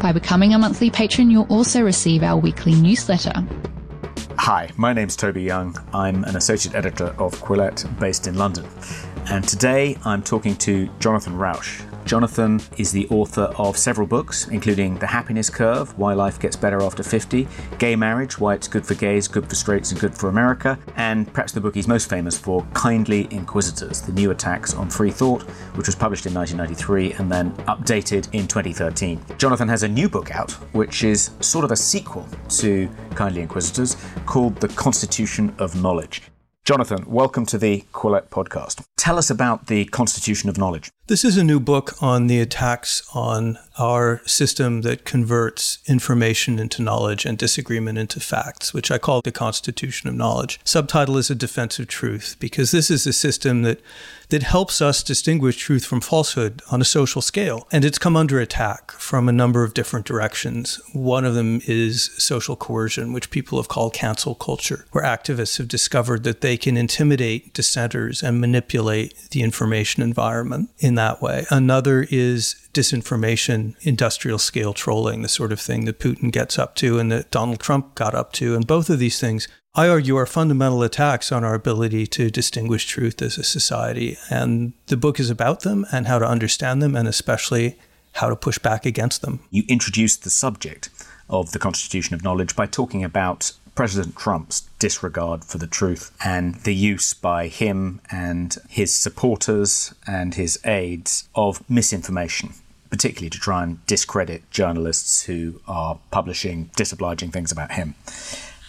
By becoming a monthly patron, you'll also receive our weekly newsletter. Hi, my name's Toby Young. I'm an associate editor of Quillette based in London. And today I'm talking to Jonathan Rauch. Jonathan is the author of several books, including The Happiness Curve Why Life Gets Better After 50, Gay Marriage Why It's Good for Gays, Good for Straights, and Good for America, and perhaps the book he's most famous for, Kindly Inquisitors The New Attacks on Free Thought, which was published in 1993 and then updated in 2013. Jonathan has a new book out, which is sort of a sequel to Kindly Inquisitors, called The Constitution of Knowledge. Jonathan, welcome to the Quillette podcast. Tell us about the Constitution of Knowledge. This is a new book on the attacks on our system that converts information into knowledge and disagreement into facts, which I call the Constitution of Knowledge. Subtitle is A Defense of Truth, because this is a system that, that helps us distinguish truth from falsehood on a social scale. And it's come under attack from a number of different directions. One of them is social coercion, which people have called cancel culture, where activists have discovered that they can intimidate dissenters and manipulate the information environment in that way. Another is disinformation, industrial scale trolling, the sort of thing that Putin gets up to and that Donald Trump got up to. And both of these things, I argue, are fundamental attacks on our ability to distinguish truth as a society. And the book is about them and how to understand them, and especially how to push back against them. You introduced the subject of the Constitution of Knowledge by talking about President Trump's disregard for the truth and the use by him and his supporters and his aides of misinformation, particularly to try and discredit journalists who are publishing disobliging things about him.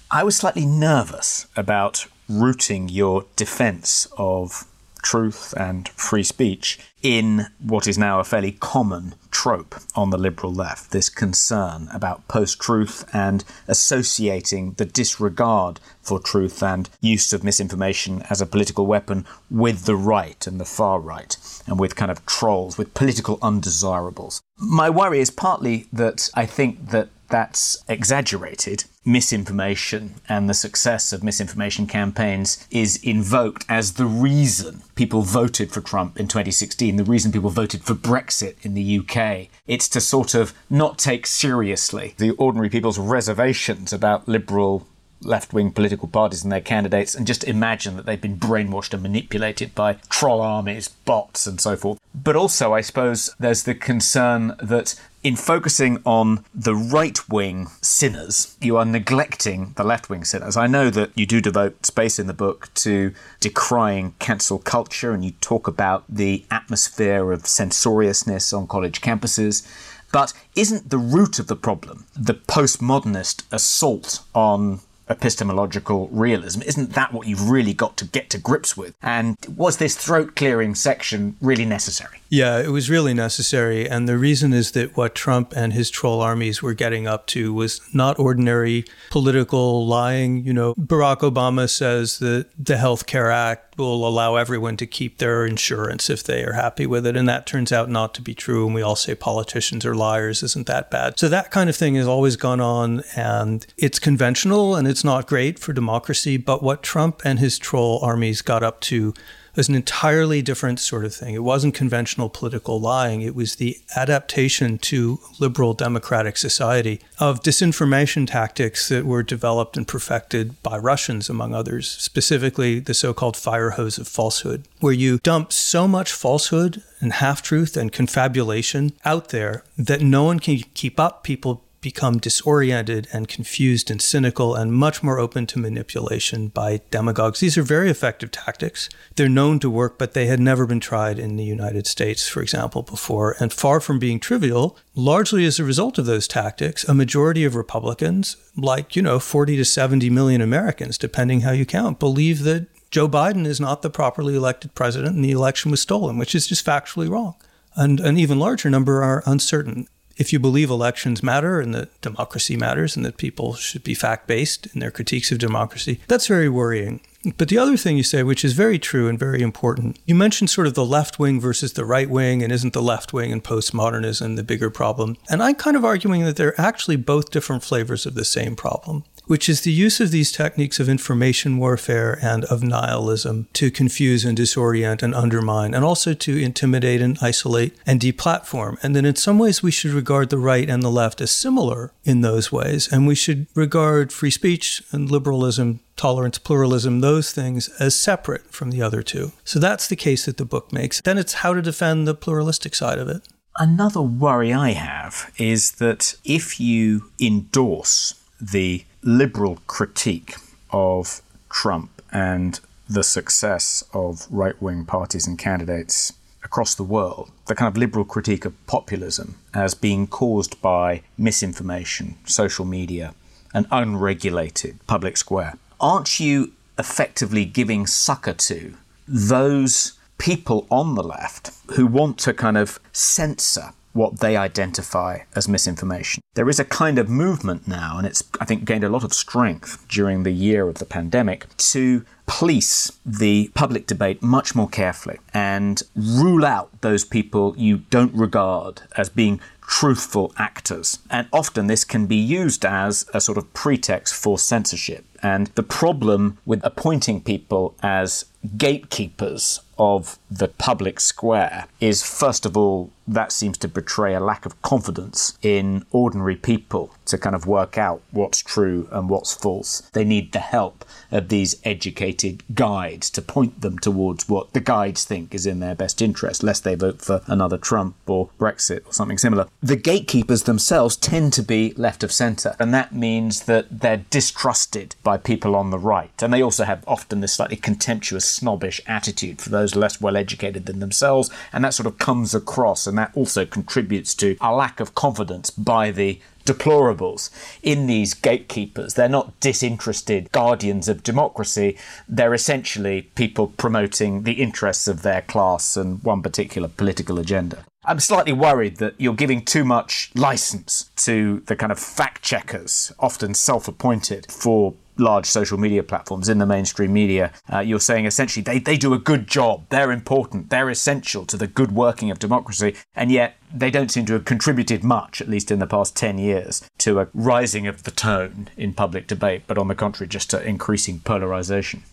I was slightly nervous about rooting your defense of truth and free speech in what is now a fairly common trope on the liberal left this concern about post truth and associating the disregard for truth and use of misinformation as a political weapon with the right and the far right and with kind of trolls, with political undesirables. My worry is partly that I think that that's exaggerated. Misinformation and the success of misinformation campaigns is invoked as the reason people voted for Trump in 2016, the reason people voted for Brexit in the UK. It's to sort of not take seriously the ordinary people's reservations about liberal left wing political parties and their candidates and just imagine that they've been brainwashed and manipulated by troll armies, bots, and so forth. But also, I suppose there's the concern that in focusing on the right wing sinners, you are neglecting the left wing sinners. I know that you do devote space in the book to decrying cancel culture and you talk about the atmosphere of censoriousness on college campuses. But isn't the root of the problem the postmodernist assault on epistemological realism. Isn't that what you've really got to get to grips with? And was this throat clearing section really necessary? Yeah, it was really necessary. And the reason is that what Trump and his troll armies were getting up to was not ordinary political lying. You know, Barack Obama says that the Health Care Act will allow everyone to keep their insurance if they are happy with it. And that turns out not to be true. And we all say politicians are liars. Isn't that bad? So that kind of thing has always gone on. And it's conventional and it's not great for democracy. But what Trump and his troll armies got up to was an entirely different sort of thing. It wasn't conventional political lying. It was the adaptation to liberal democratic society of disinformation tactics that were developed and perfected by Russians, among others, specifically the so called fire hose of falsehood, where you dump so much falsehood and half truth and confabulation out there that no one can keep up. People become disoriented and confused and cynical and much more open to manipulation by demagogues. These are very effective tactics. They're known to work, but they had never been tried in the United States, for example, before. And far from being trivial, largely as a result of those tactics, a majority of Republicans, like, you know, 40 to 70 million Americans, depending how you count, believe that Joe Biden is not the properly elected president and the election was stolen, which is just factually wrong. And an even larger number are uncertain if you believe elections matter and that democracy matters and that people should be fact based in their critiques of democracy, that's very worrying. But the other thing you say, which is very true and very important, you mentioned sort of the left wing versus the right wing, and isn't the left wing and postmodernism the bigger problem? And I'm kind of arguing that they're actually both different flavors of the same problem which is the use of these techniques of information warfare and of nihilism to confuse and disorient and undermine, and also to intimidate and isolate and deplatform. And then in some ways, we should regard the right and the left as similar in those ways. And we should regard free speech and liberalism tolerance, pluralism, those things as separate from the other two. So that's the case that the book makes. Then it's how to defend the pluralistic side of it. Another worry I have is that if you endorse the liberal critique of Trump and the success of right wing parties and candidates across the world, the kind of liberal critique of populism as being caused by misinformation, social media, an unregulated public square. Aren't you effectively giving succor to those people on the left who want to kind of censor what they identify as misinformation. There is a kind of movement now, and it's, I think, gained a lot of strength during the year of the pandemic to police the public debate much more carefully and rule out those people you don't regard as being truthful actors. And often this can be used as a sort of pretext for censorship. And the problem with appointing people as gatekeepers of the public square is, first of all, that seems to betray a lack of confidence in ordinary people to kind of work out what's true and what's false. They need the help of these educated guides to point them towards what the guides think is in their best interest, lest they vote for another Trump or Brexit or something similar. The gatekeepers themselves tend to be left of centre, and that means that they're distrusted by people on the right. And they also have often this slightly contemptuous, snobbish attitude for those less well educated than themselves, and that sort of comes across, and that also contributes to a lack of confidence by the deplorables in these gatekeepers. They're not disinterested guardians of democracy. They're essentially people promoting the interests of their class and one particular political agenda. I'm slightly worried that you're giving too much license to the kind of fact checkers, often self appointed, for large social media platforms in the mainstream media, uh, you're saying essentially they, they do a good job, they're important, they're essential to the good working of democracy, and yet they don't seem to have contributed much, at least in the past 10 years, to a rising of the tone in public debate, but on the contrary, just to increasing polarization.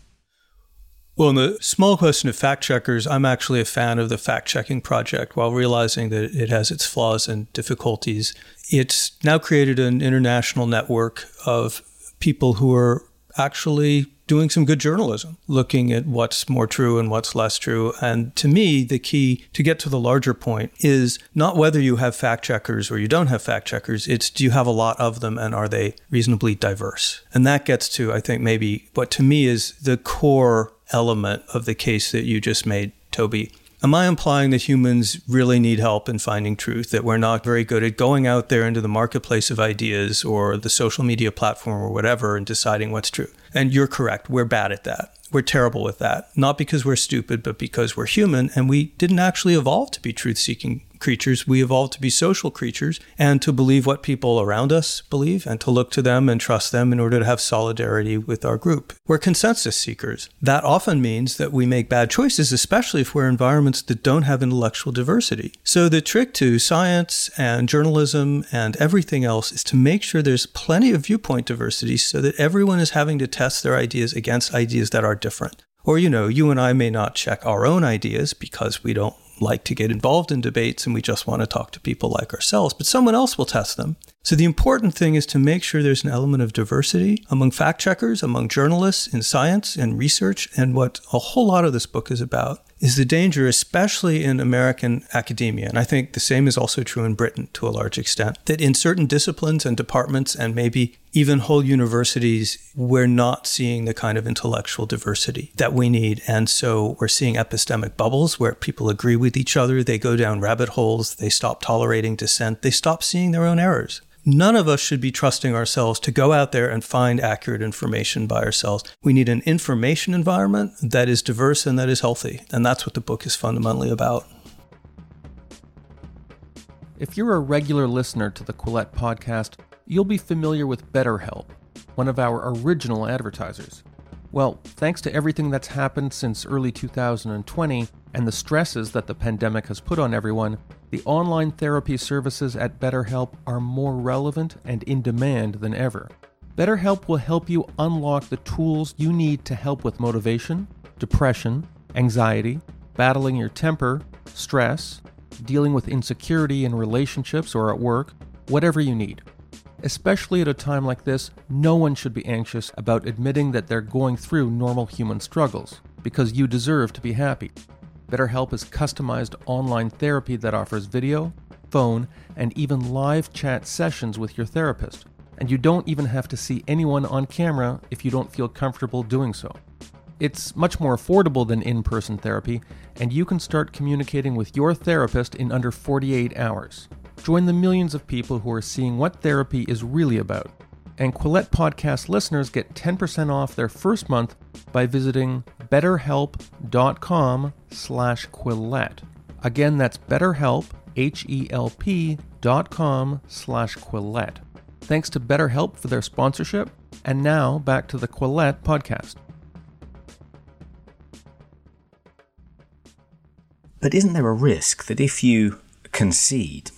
Well, in the small question of fact checkers, I'm actually a fan of the fact checking project while realizing that it has its flaws and difficulties. It's now created an international network of people who are actually doing some good journalism, looking at what's more true and what's less true. And to me, the key to get to the larger point is not whether you have fact checkers or you don't have fact checkers, it's do you have a lot of them and are they reasonably diverse? And that gets to, I think, maybe what to me is the core element of the case that you just made, Toby. Am I implying that humans really need help in finding truth, that we're not very good at going out there into the marketplace of ideas or the social media platform or whatever and deciding what's true? And you're correct, we're bad at that. We're terrible with that. Not because we're stupid, but because we're human and we didn't actually evolve to be truth seeking creatures. We evolved to be social creatures and to believe what people around us believe and to look to them and trust them in order to have solidarity with our group. We're consensus seekers. That often means that we make bad choices, especially if we're environments that don't have intellectual diversity. So the trick to science and journalism and everything else is to make sure there's plenty of viewpoint diversity so that everyone is having to test their ideas against ideas that are different. Or, you know, you and I may not check our own ideas because we don't like to get involved in debates and we just want to talk to people like ourselves, but someone else will test them. So the important thing is to make sure there's an element of diversity among fact checkers, among journalists in science and research. And what a whole lot of this book is about is the danger, especially in American academia, and I think the same is also true in Britain to a large extent, that in certain disciplines and departments and maybe even whole universities, we're not seeing the kind of intellectual diversity that we need. And so we're seeing epistemic bubbles where people agree with each other, they go down rabbit holes, they stop tolerating dissent, they stop seeing their own errors none of us should be trusting ourselves to go out there and find accurate information by ourselves. We need an information environment that is diverse and that is healthy. And that's what the book is fundamentally about. If you're a regular listener to the Quillette podcast, you'll be familiar with BetterHelp, one of our original advertisers. Well, thanks to everything that's happened since early 2020 and the stresses that the pandemic has put on everyone, the online therapy services at BetterHelp are more relevant and in demand than ever. BetterHelp will help you unlock the tools you need to help with motivation, depression, anxiety, battling your temper, stress, dealing with insecurity in relationships or at work, whatever you need. Especially at a time like this, no one should be anxious about admitting that they're going through normal human struggles, because you deserve to be happy. BetterHelp is customized online therapy that offers video, phone, and even live chat sessions with your therapist. And you don't even have to see anyone on camera if you don't feel comfortable doing so. It's much more affordable than in person therapy, and you can start communicating with your therapist in under 48 hours. Join the millions of people who are seeing what therapy is really about. And Quillette podcast listeners get 10% off their first month by visiting betterhelp.com slash quillette. Again, that's betterhelp, H-E-L-P dot com slash quillette. Thanks to BetterHelp for their sponsorship. And now back to the Quillette podcast. But isn't there a risk that if you concede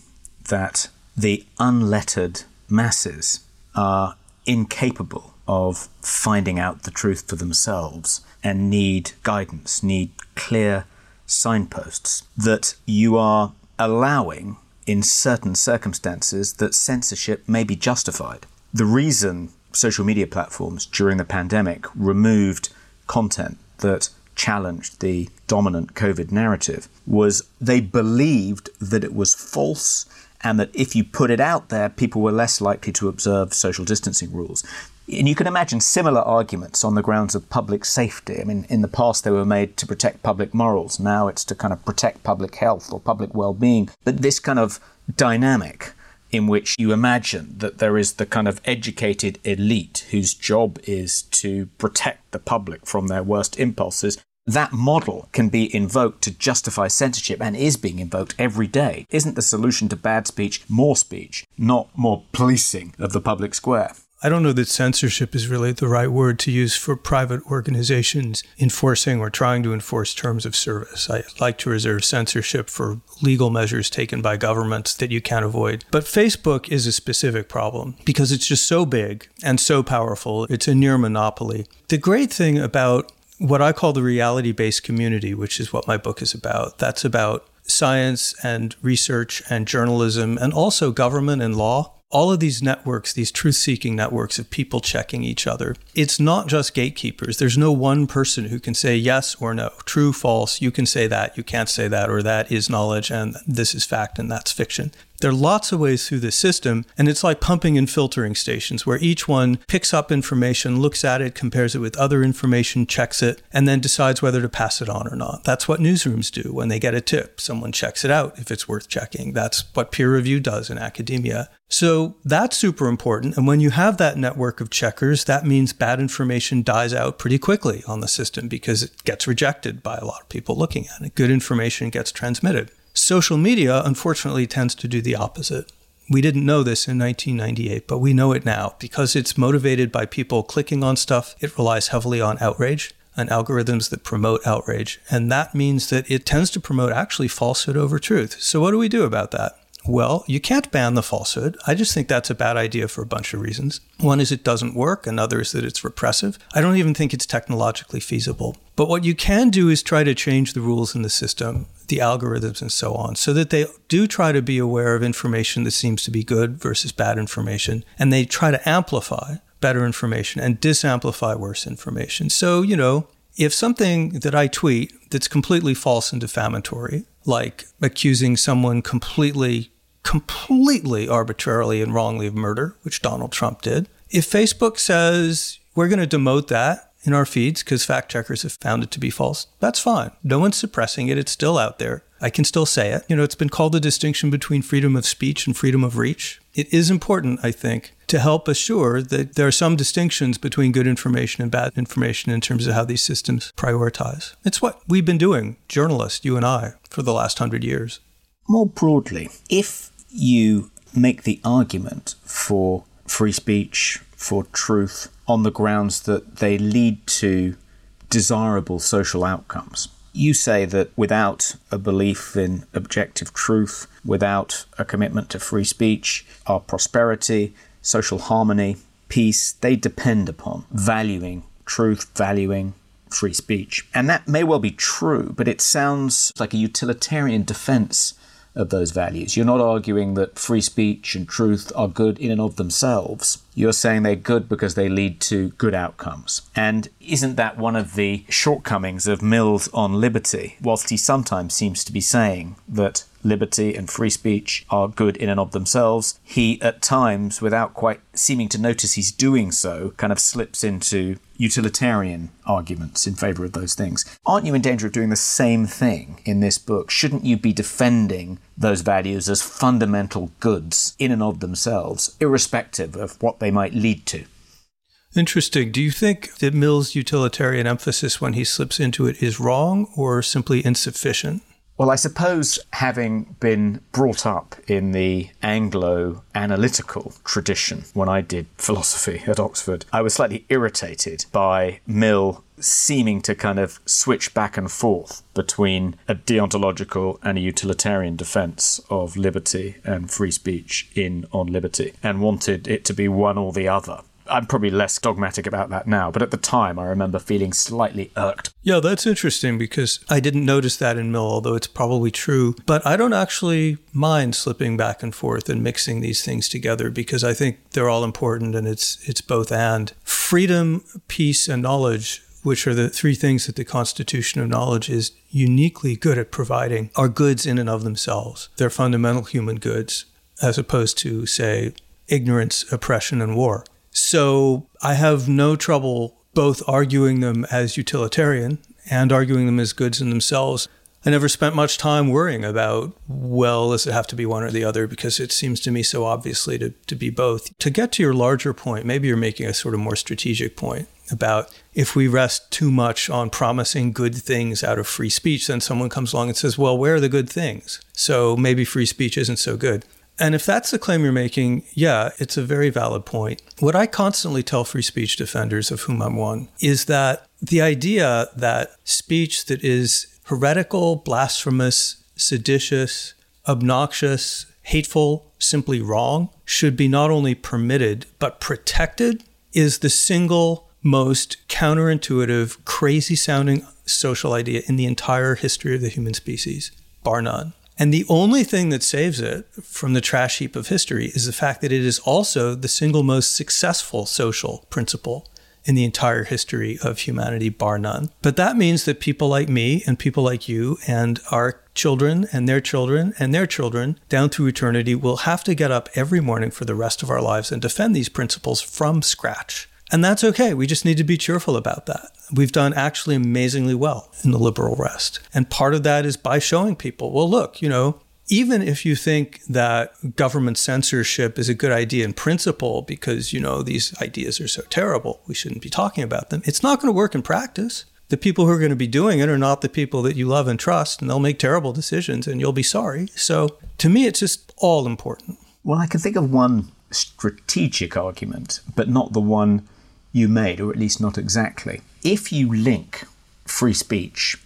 that the unlettered masses are incapable of finding out the truth for themselves and need guidance, need clear signposts, that you are allowing in certain circumstances that censorship may be justified. The reason social media platforms during the pandemic removed content that challenged the dominant COVID narrative was they believed that it was false and that if you put it out there, people were less likely to observe social distancing rules. And you can imagine similar arguments on the grounds of public safety. I mean, in the past they were made to protect public morals. Now it's to kind of protect public health or public well being. But this kind of dynamic in which you imagine that there is the kind of educated elite whose job is to protect the public from their worst impulses that model can be invoked to justify censorship and is being invoked every day. Isn't the solution to bad speech more speech, not more policing of the public square? I don't know that censorship is really the right word to use for private organizations enforcing or trying to enforce terms of service. I like to reserve censorship for legal measures taken by governments that you can't avoid. But Facebook is a specific problem because it's just so big and so powerful. It's a near monopoly. The great thing about what I call the reality based community, which is what my book is about. That's about science and research and journalism and also government and law. All of these networks, these truth seeking networks of people checking each other, it's not just gatekeepers. There's no one person who can say yes or no, true, false. You can say that, you can't say that, or that is knowledge and this is fact and that's fiction. There are lots of ways through the system, and it's like pumping and filtering stations where each one picks up information, looks at it, compares it with other information, checks it, and then decides whether to pass it on or not. That's what newsrooms do when they get a tip. Someone checks it out if it's worth checking. That's what peer review does in academia. So that's super important. And when you have that network of checkers, that means bad information dies out pretty quickly on the system because it gets rejected by a lot of people looking at it. Good information gets transmitted. Social media, unfortunately, tends to do the opposite. We didn't know this in 1998, but we know it now because it's motivated by people clicking on stuff. It relies heavily on outrage and algorithms that promote outrage. And that means that it tends to promote actually falsehood over truth. So, what do we do about that? Well, you can't ban the falsehood. I just think that's a bad idea for a bunch of reasons. One is it doesn't work, another is that it's repressive. I don't even think it's technologically feasible. But what you can do is try to change the rules in the system, the algorithms, and so on, so that they do try to be aware of information that seems to be good versus bad information, and they try to amplify better information and disamplify worse information. So, you know, if something that I tweet that's completely false and defamatory, like accusing someone completely, completely arbitrarily and wrongly of murder, which Donald Trump did, if Facebook says we're going to demote that in our feeds because fact checkers have found it to be false, that's fine. No one's suppressing it, it's still out there. I can still say it. You know, it's been called the distinction between freedom of speech and freedom of reach. It is important, I think, to help assure that there are some distinctions between good information and bad information in terms of how these systems prioritize. It's what we've been doing, journalists, you and I, for the last hundred years. More broadly, if you make the argument for free speech, for truth, on the grounds that they lead to desirable social outcomes. You say that without a belief in objective truth, without a commitment to free speech, our prosperity, social harmony, peace, they depend upon valuing truth, valuing free speech. And that may well be true, but it sounds like a utilitarian defense of those values. You're not arguing that free speech and truth are good in and of themselves. You're saying they're good because they lead to good outcomes. And isn't that one of the shortcomings of Mill's on liberty? Whilst he sometimes seems to be saying that liberty and free speech are good in and of themselves, he at times, without quite seeming to notice he's doing so, kind of slips into utilitarian arguments in favor of those things. Aren't you in danger of doing the same thing in this book? Shouldn't you be defending those values as fundamental goods in and of themselves, irrespective of what they might lead to? Interesting. Do you think that Mill's utilitarian emphasis when he slips into it is wrong or simply insufficient? Well, I suppose having been brought up in the Anglo analytical tradition when I did philosophy at Oxford, I was slightly irritated by Mill seeming to kind of switch back and forth between a deontological and a utilitarian defense of liberty and free speech in On Liberty and wanted it to be one or the other. I'm probably less dogmatic about that now, but at the time I remember feeling slightly irked. Yeah, that's interesting because I didn't notice that in Mill, although it's probably true. But I don't actually mind slipping back and forth and mixing these things together because I think they're all important and it's it's both and. Freedom, peace, and knowledge which are the three things that the Constitution of Knowledge is uniquely good at providing, are goods in and of themselves. They're fundamental human goods, as opposed to, say, ignorance, oppression, and war. So I have no trouble both arguing them as utilitarian and arguing them as goods in themselves. I never spent much time worrying about, well, does it have to be one or the other? Because it seems to me so obviously to, to be both. To get to your larger point, maybe you're making a sort of more strategic point about if we rest too much on promising good things out of free speech, then someone comes along and says, well, where are the good things? So maybe free speech isn't so good. And if that's the claim you're making, yeah, it's a very valid point. What I constantly tell free speech defenders, of whom I'm one, is that the idea that speech that is heretical, blasphemous, seditious, obnoxious, hateful, simply wrong should be not only permitted, but protected is the single most counterintuitive, crazy sounding social idea in the entire history of the human species, bar none. And the only thing that saves it from the trash heap of history is the fact that it is also the single most successful social principle in the entire history of humanity, bar none. But that means that people like me and people like you and our children and their children and their children down through eternity will have to get up every morning for the rest of our lives and defend these principles from scratch. And that's okay. We just need to be cheerful about that. We've done actually amazingly well in the liberal West. And part of that is by showing people, well, look, you know, even if you think that government censorship is a good idea in principle because, you know, these ideas are so terrible, we shouldn't be talking about them, it's not going to work in practice. The people who are going to be doing it are not the people that you love and trust, and they'll make terrible decisions and you'll be sorry. So to me, it's just all important. Well, I can think of one strategic argument, but not the one you made, or at least not exactly. If you link free speech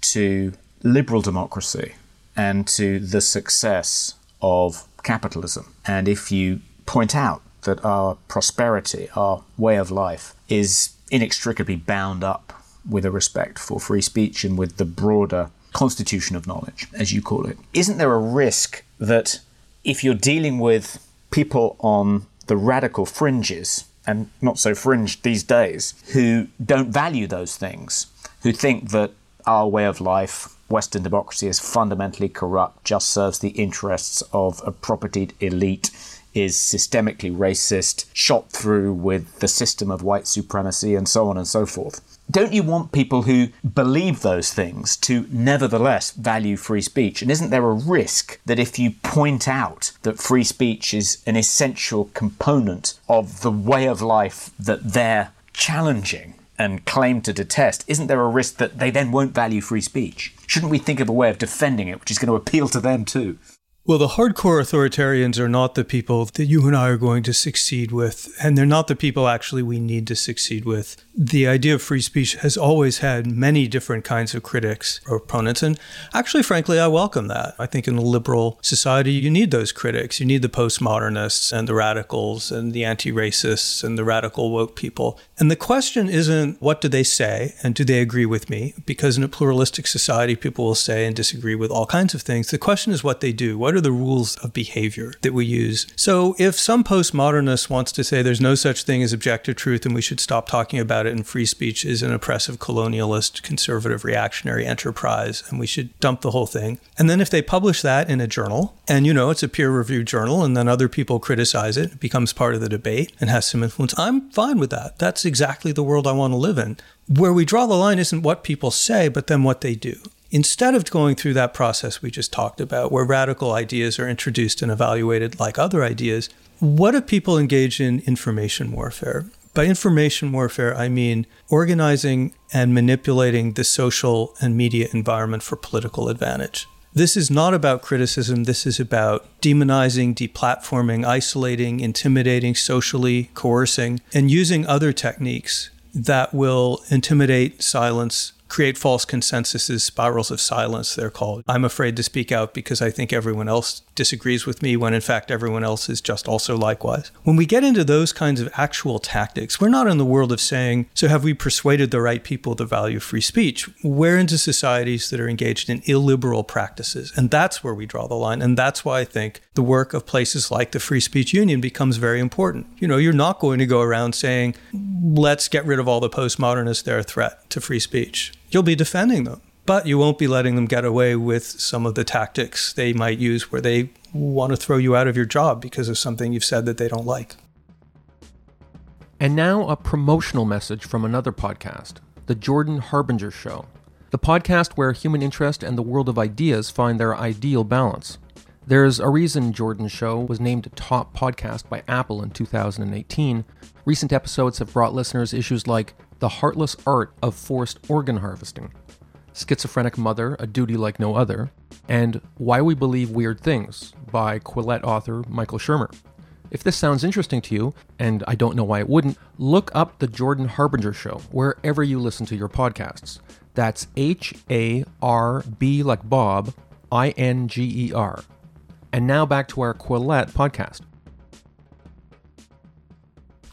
to liberal democracy and to the success of capitalism, and if you point out that our prosperity, our way of life, is inextricably bound up with a respect for free speech and with the broader constitution of knowledge, as you call it, isn't there a risk that if you're dealing with people on the radical fringes and not so fringe these days, who don't value those things, who think that our way of life, Western democracy, is fundamentally corrupt, just serves the interests of a propertied elite, is systemically racist, shot through with the system of white supremacy, and so on and so forth don't you want people who believe those things to nevertheless value free speech? And isn't there a risk that if you point out that free speech is an essential component of the way of life that they're challenging and claim to detest, isn't there a risk that they then won't value free speech? Shouldn't we think of a way of defending it which is going to appeal to them too? Well, the hardcore authoritarians are not the people that you and I are going to succeed with, and they're not the people actually we need to succeed with. The idea of free speech has always had many different kinds of critics or opponents, and actually, frankly, I welcome that. I think in a liberal society, you need those critics. You need the postmodernists and the radicals and the anti racists and the radical woke people. And the question isn't what do they say and do they agree with me? Because in a pluralistic society, people will say and disagree with all kinds of things. The question is what they do. What what are the rules of behavior that we use? So if some postmodernist wants to say there's no such thing as objective truth and we should stop talking about it and free speech is an oppressive colonialist conservative reactionary enterprise and we should dump the whole thing. And then if they publish that in a journal and you know it's a peer-reviewed journal and then other people criticize it, it becomes part of the debate and has some influence, I'm fine with that. That's exactly the world I want to live in. Where we draw the line isn't what people say, but then what they do. Instead of going through that process we just talked about, where radical ideas are introduced and evaluated like other ideas, what if people engage in information warfare? By information warfare, I mean organizing and manipulating the social and media environment for political advantage. This is not about criticism. This is about demonizing, deplatforming, isolating, intimidating, socially coercing, and using other techniques that will intimidate, silence, create false consensuses, spirals of silence, they're called. I'm afraid to speak out because I think everyone else disagrees with me when in fact everyone else is just also likewise. When we get into those kinds of actual tactics, we're not in the world of saying, so have we persuaded the right people the value of free speech? We're into societies that are engaged in illiberal practices. And that's where we draw the line. And that's why I think the work of places like the Free Speech Union becomes very important. You know, you're not going to go around saying, let's get rid of all the postmodernists, they're a threat to free speech you'll be defending them. But you won't be letting them get away with some of the tactics they might use where they want to throw you out of your job because of something you've said that they don't like. And now a promotional message from another podcast, The Jordan Harbinger Show, the podcast where human interest and the world of ideas find their ideal balance. There's a reason Jordan's show was named top podcast by Apple in 2018. Recent episodes have brought listeners issues like the Heartless Art of Forced Organ Harvesting, Schizophrenic Mother, A Duty Like No Other, and Why We Believe Weird Things by Quillette author Michael Shermer. If this sounds interesting to you, and I don't know why it wouldn't, look up The Jordan Harbinger Show wherever you listen to your podcasts. That's H A R B like Bob, I N G E R. And now back to our Quillette podcast.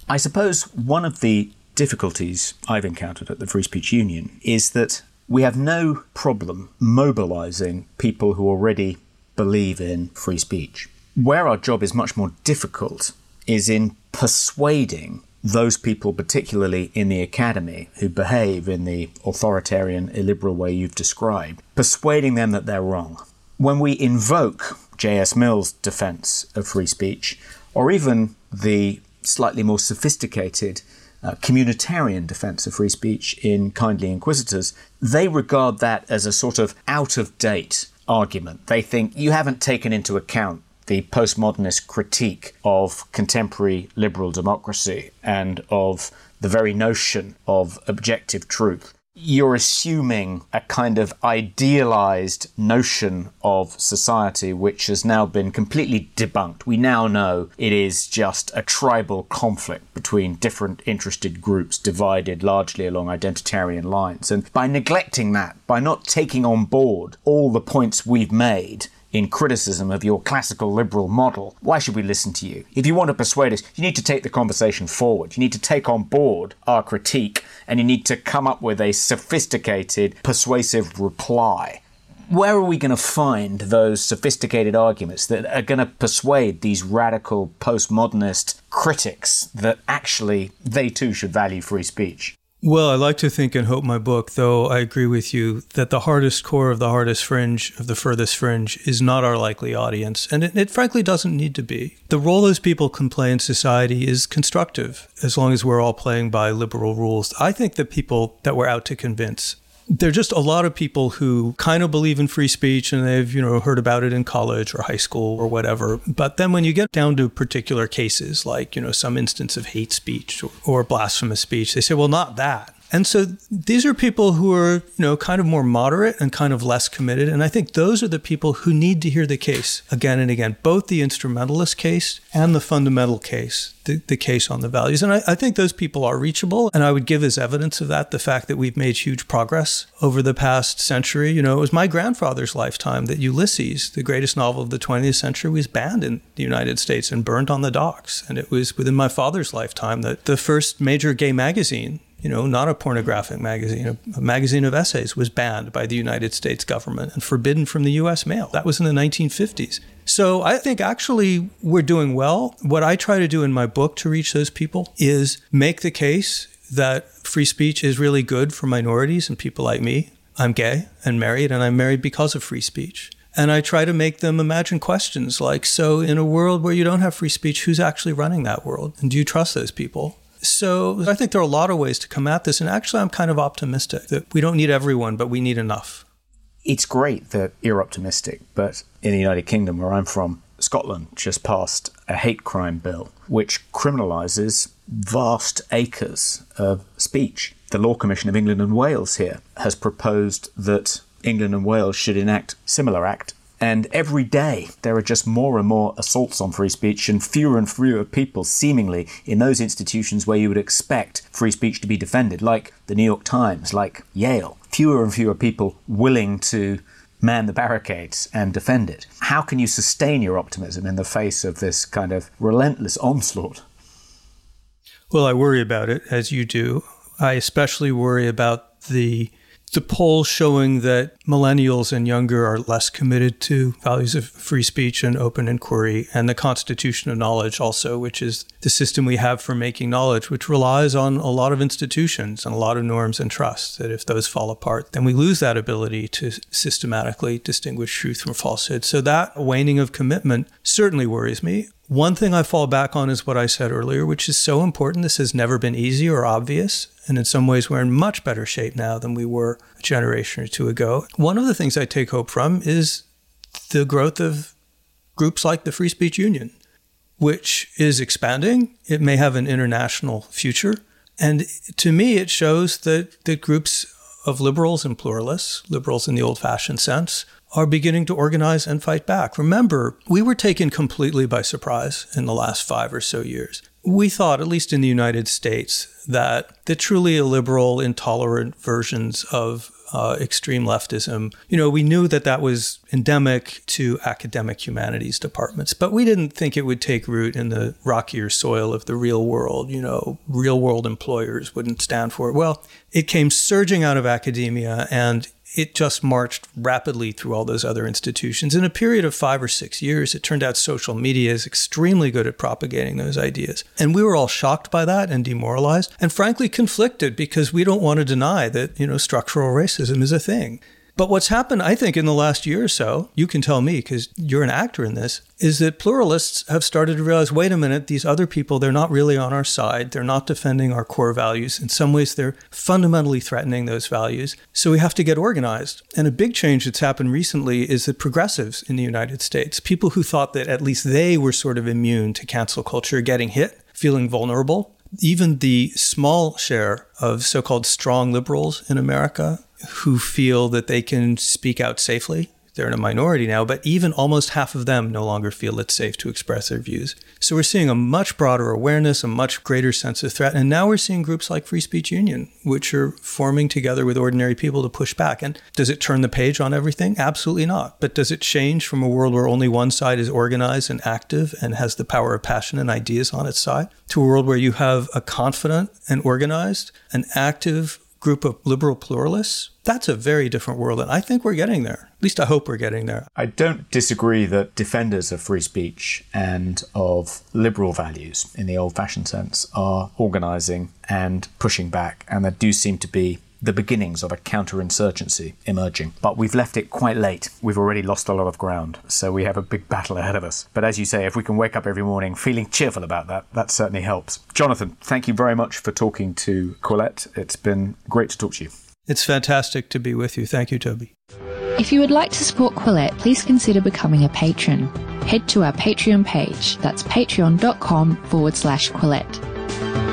I suppose one of the difficulties I've encountered at the Free Speech Union is that we have no problem mobilizing people who already believe in free speech. Where our job is much more difficult is in persuading those people, particularly in the academy, who behave in the authoritarian, illiberal way you've described, persuading them that they're wrong. When we invoke J.S. Mill's defense of free speech, or even the slightly more sophisticated uh, communitarian defense of free speech in Kindly Inquisitors, they regard that as a sort of out of date argument. They think you haven't taken into account the postmodernist critique of contemporary liberal democracy and of the very notion of objective truth you're assuming a kind of idealized notion of society which has now been completely debunked. We now know it is just a tribal conflict between different interested groups divided largely along identitarian lines. And by neglecting that, by not taking on board all the points we've made, in criticism of your classical liberal model, why should we listen to you? If you want to persuade us, you need to take the conversation forward. You need to take on board our critique and you need to come up with a sophisticated, persuasive reply. Where are we going to find those sophisticated arguments that are going to persuade these radical postmodernist critics that actually they too should value free speech? Well, I like to think and hope my book, though I agree with you that the hardest core of the hardest fringe of the furthest fringe is not our likely audience, and it, it, frankly doesn't need to be. The role those people can play in society is constructive as long as we're all playing by liberal rules. I think the people that we're out to convince there are just a lot of people who kind of believe in free speech and they've, you know, heard about it in college or high school or whatever. But then when you get down to particular cases, like, you know, some instance of hate speech or, or blasphemous speech, they say, well, not that. And so these are people who are, you know, kind of more moderate and kind of less committed. And I think those are the people who need to hear the case again and again, both the instrumentalist case and the fundamental case, the, the case on the values. And I, I think those people are reachable. And I would give as evidence of that the fact that we've made huge progress over the past century. You know, it was my grandfather's lifetime that Ulysses, the greatest novel of the 20th century, was banned in the United States and burned on the docks. And it was within my father's lifetime that the first major gay magazine you know, not a pornographic magazine, a, magazine of essays was banned by the United States government and forbidden from the US mail. That was in the 1950s. So I think actually we're doing well. What I try to do in my book to reach those people is make the case that free speech is really good for minorities and people like me. I'm gay and married, and I'm married because of free speech. And I try to make them imagine questions like so, in a world where you don't have free speech, who's actually running that world? And do you trust those people? So I think there are a lot of ways to come at this. And actually, I'm kind of optimistic that we don't need everyone, but we need enough. It's great that you're optimistic, but in the United Kingdom, where I'm from, Scotland just passed a hate crime bill which criminalises vast acres of speech. The Law Commission of England and Wales here has proposed that England and Wales should enact similar act and every day, there are just more and more assaults on free speech, and fewer and fewer people, seemingly, in those institutions where you would expect free speech to be defended, like the New York Times, like Yale. Fewer and fewer people willing to man the barricades and defend it. How can you sustain your optimism in the face of this kind of relentless onslaught? Well, I worry about it, as you do. I especially worry about the the poll showing that millennials and younger are less committed to values of free speech and open inquiry, and the constitution of knowledge also, which is the system we have for making knowledge, which relies on a lot of institutions and a lot of norms and trust. That if those fall apart, then we lose that ability to systematically distinguish truth from falsehood. So that waning of commitment certainly worries me. One thing I fall back on is what I said earlier, which is so important. This has never been easy or obvious. And in some ways, we're in much better shape now than we were a generation or two ago. One of the things I take hope from is the growth of groups like the Free Speech Union, which is expanding. It may have an international future. And to me, it shows that, that groups of liberals and pluralists, liberals in the old fashioned sense, are beginning to organize and fight back. Remember, we were taken completely by surprise in the last five or so years. We thought, at least in the United States, that the truly illiberal, intolerant versions of uh, extreme leftism. You know, we knew that that was endemic to academic humanities departments, but we didn't think it would take root in the rockier soil of the real world. You know, real world employers wouldn't stand for it. Well, it came surging out of academia and it just marched rapidly through all those other institutions. In a period of five or six years, it turned out social media is extremely good at propagating those ideas. And we were all shocked by that and demoralized and frankly conflicted because we don't want to deny that, you know, structural racism is a thing. But what's happened, I think, in the last year or so, you can tell me because you're an actor in this, is that pluralists have started to realize wait a minute, these other people, they're not really on our side. They're not defending our core values. In some ways, they're fundamentally threatening those values. So we have to get organized. And a big change that's happened recently is that progressives in the United States, people who thought that at least they were sort of immune to cancel culture, getting hit, feeling vulnerable, even the small share of so called strong liberals in America who feel that they can speak out safely. They're in a minority now, but even almost half of them no longer feel it's safe to express their views. So we're seeing a much broader awareness, a much greater sense of threat. And now we're seeing groups like Free Speech Union, which are forming together with ordinary people to push back. And does it turn the page on everything? Absolutely not. But does it change from a world where only one side is organized and active and has the power of passion and ideas on its side to a world where you have a confident and organized and active group of liberal pluralists, that's a very different world. And I think we're getting there. At least I hope we're getting there. I don't disagree that defenders of free speech and of liberal values in the old fashioned sense are organizing and pushing back. And there do seem to be the beginnings of a counterinsurgency emerging. But we've left it quite late. We've already lost a lot of ground, so we have a big battle ahead of us. But as you say, if we can wake up every morning feeling cheerful about that, that certainly helps. Jonathan, thank you very much for talking to Quillette. It's been great to talk to you. It's fantastic to be with you. Thank you, Toby. If you would like to support Quillette, please consider becoming a patron. Head to our Patreon page. That's patreon.com forward slash Quillette.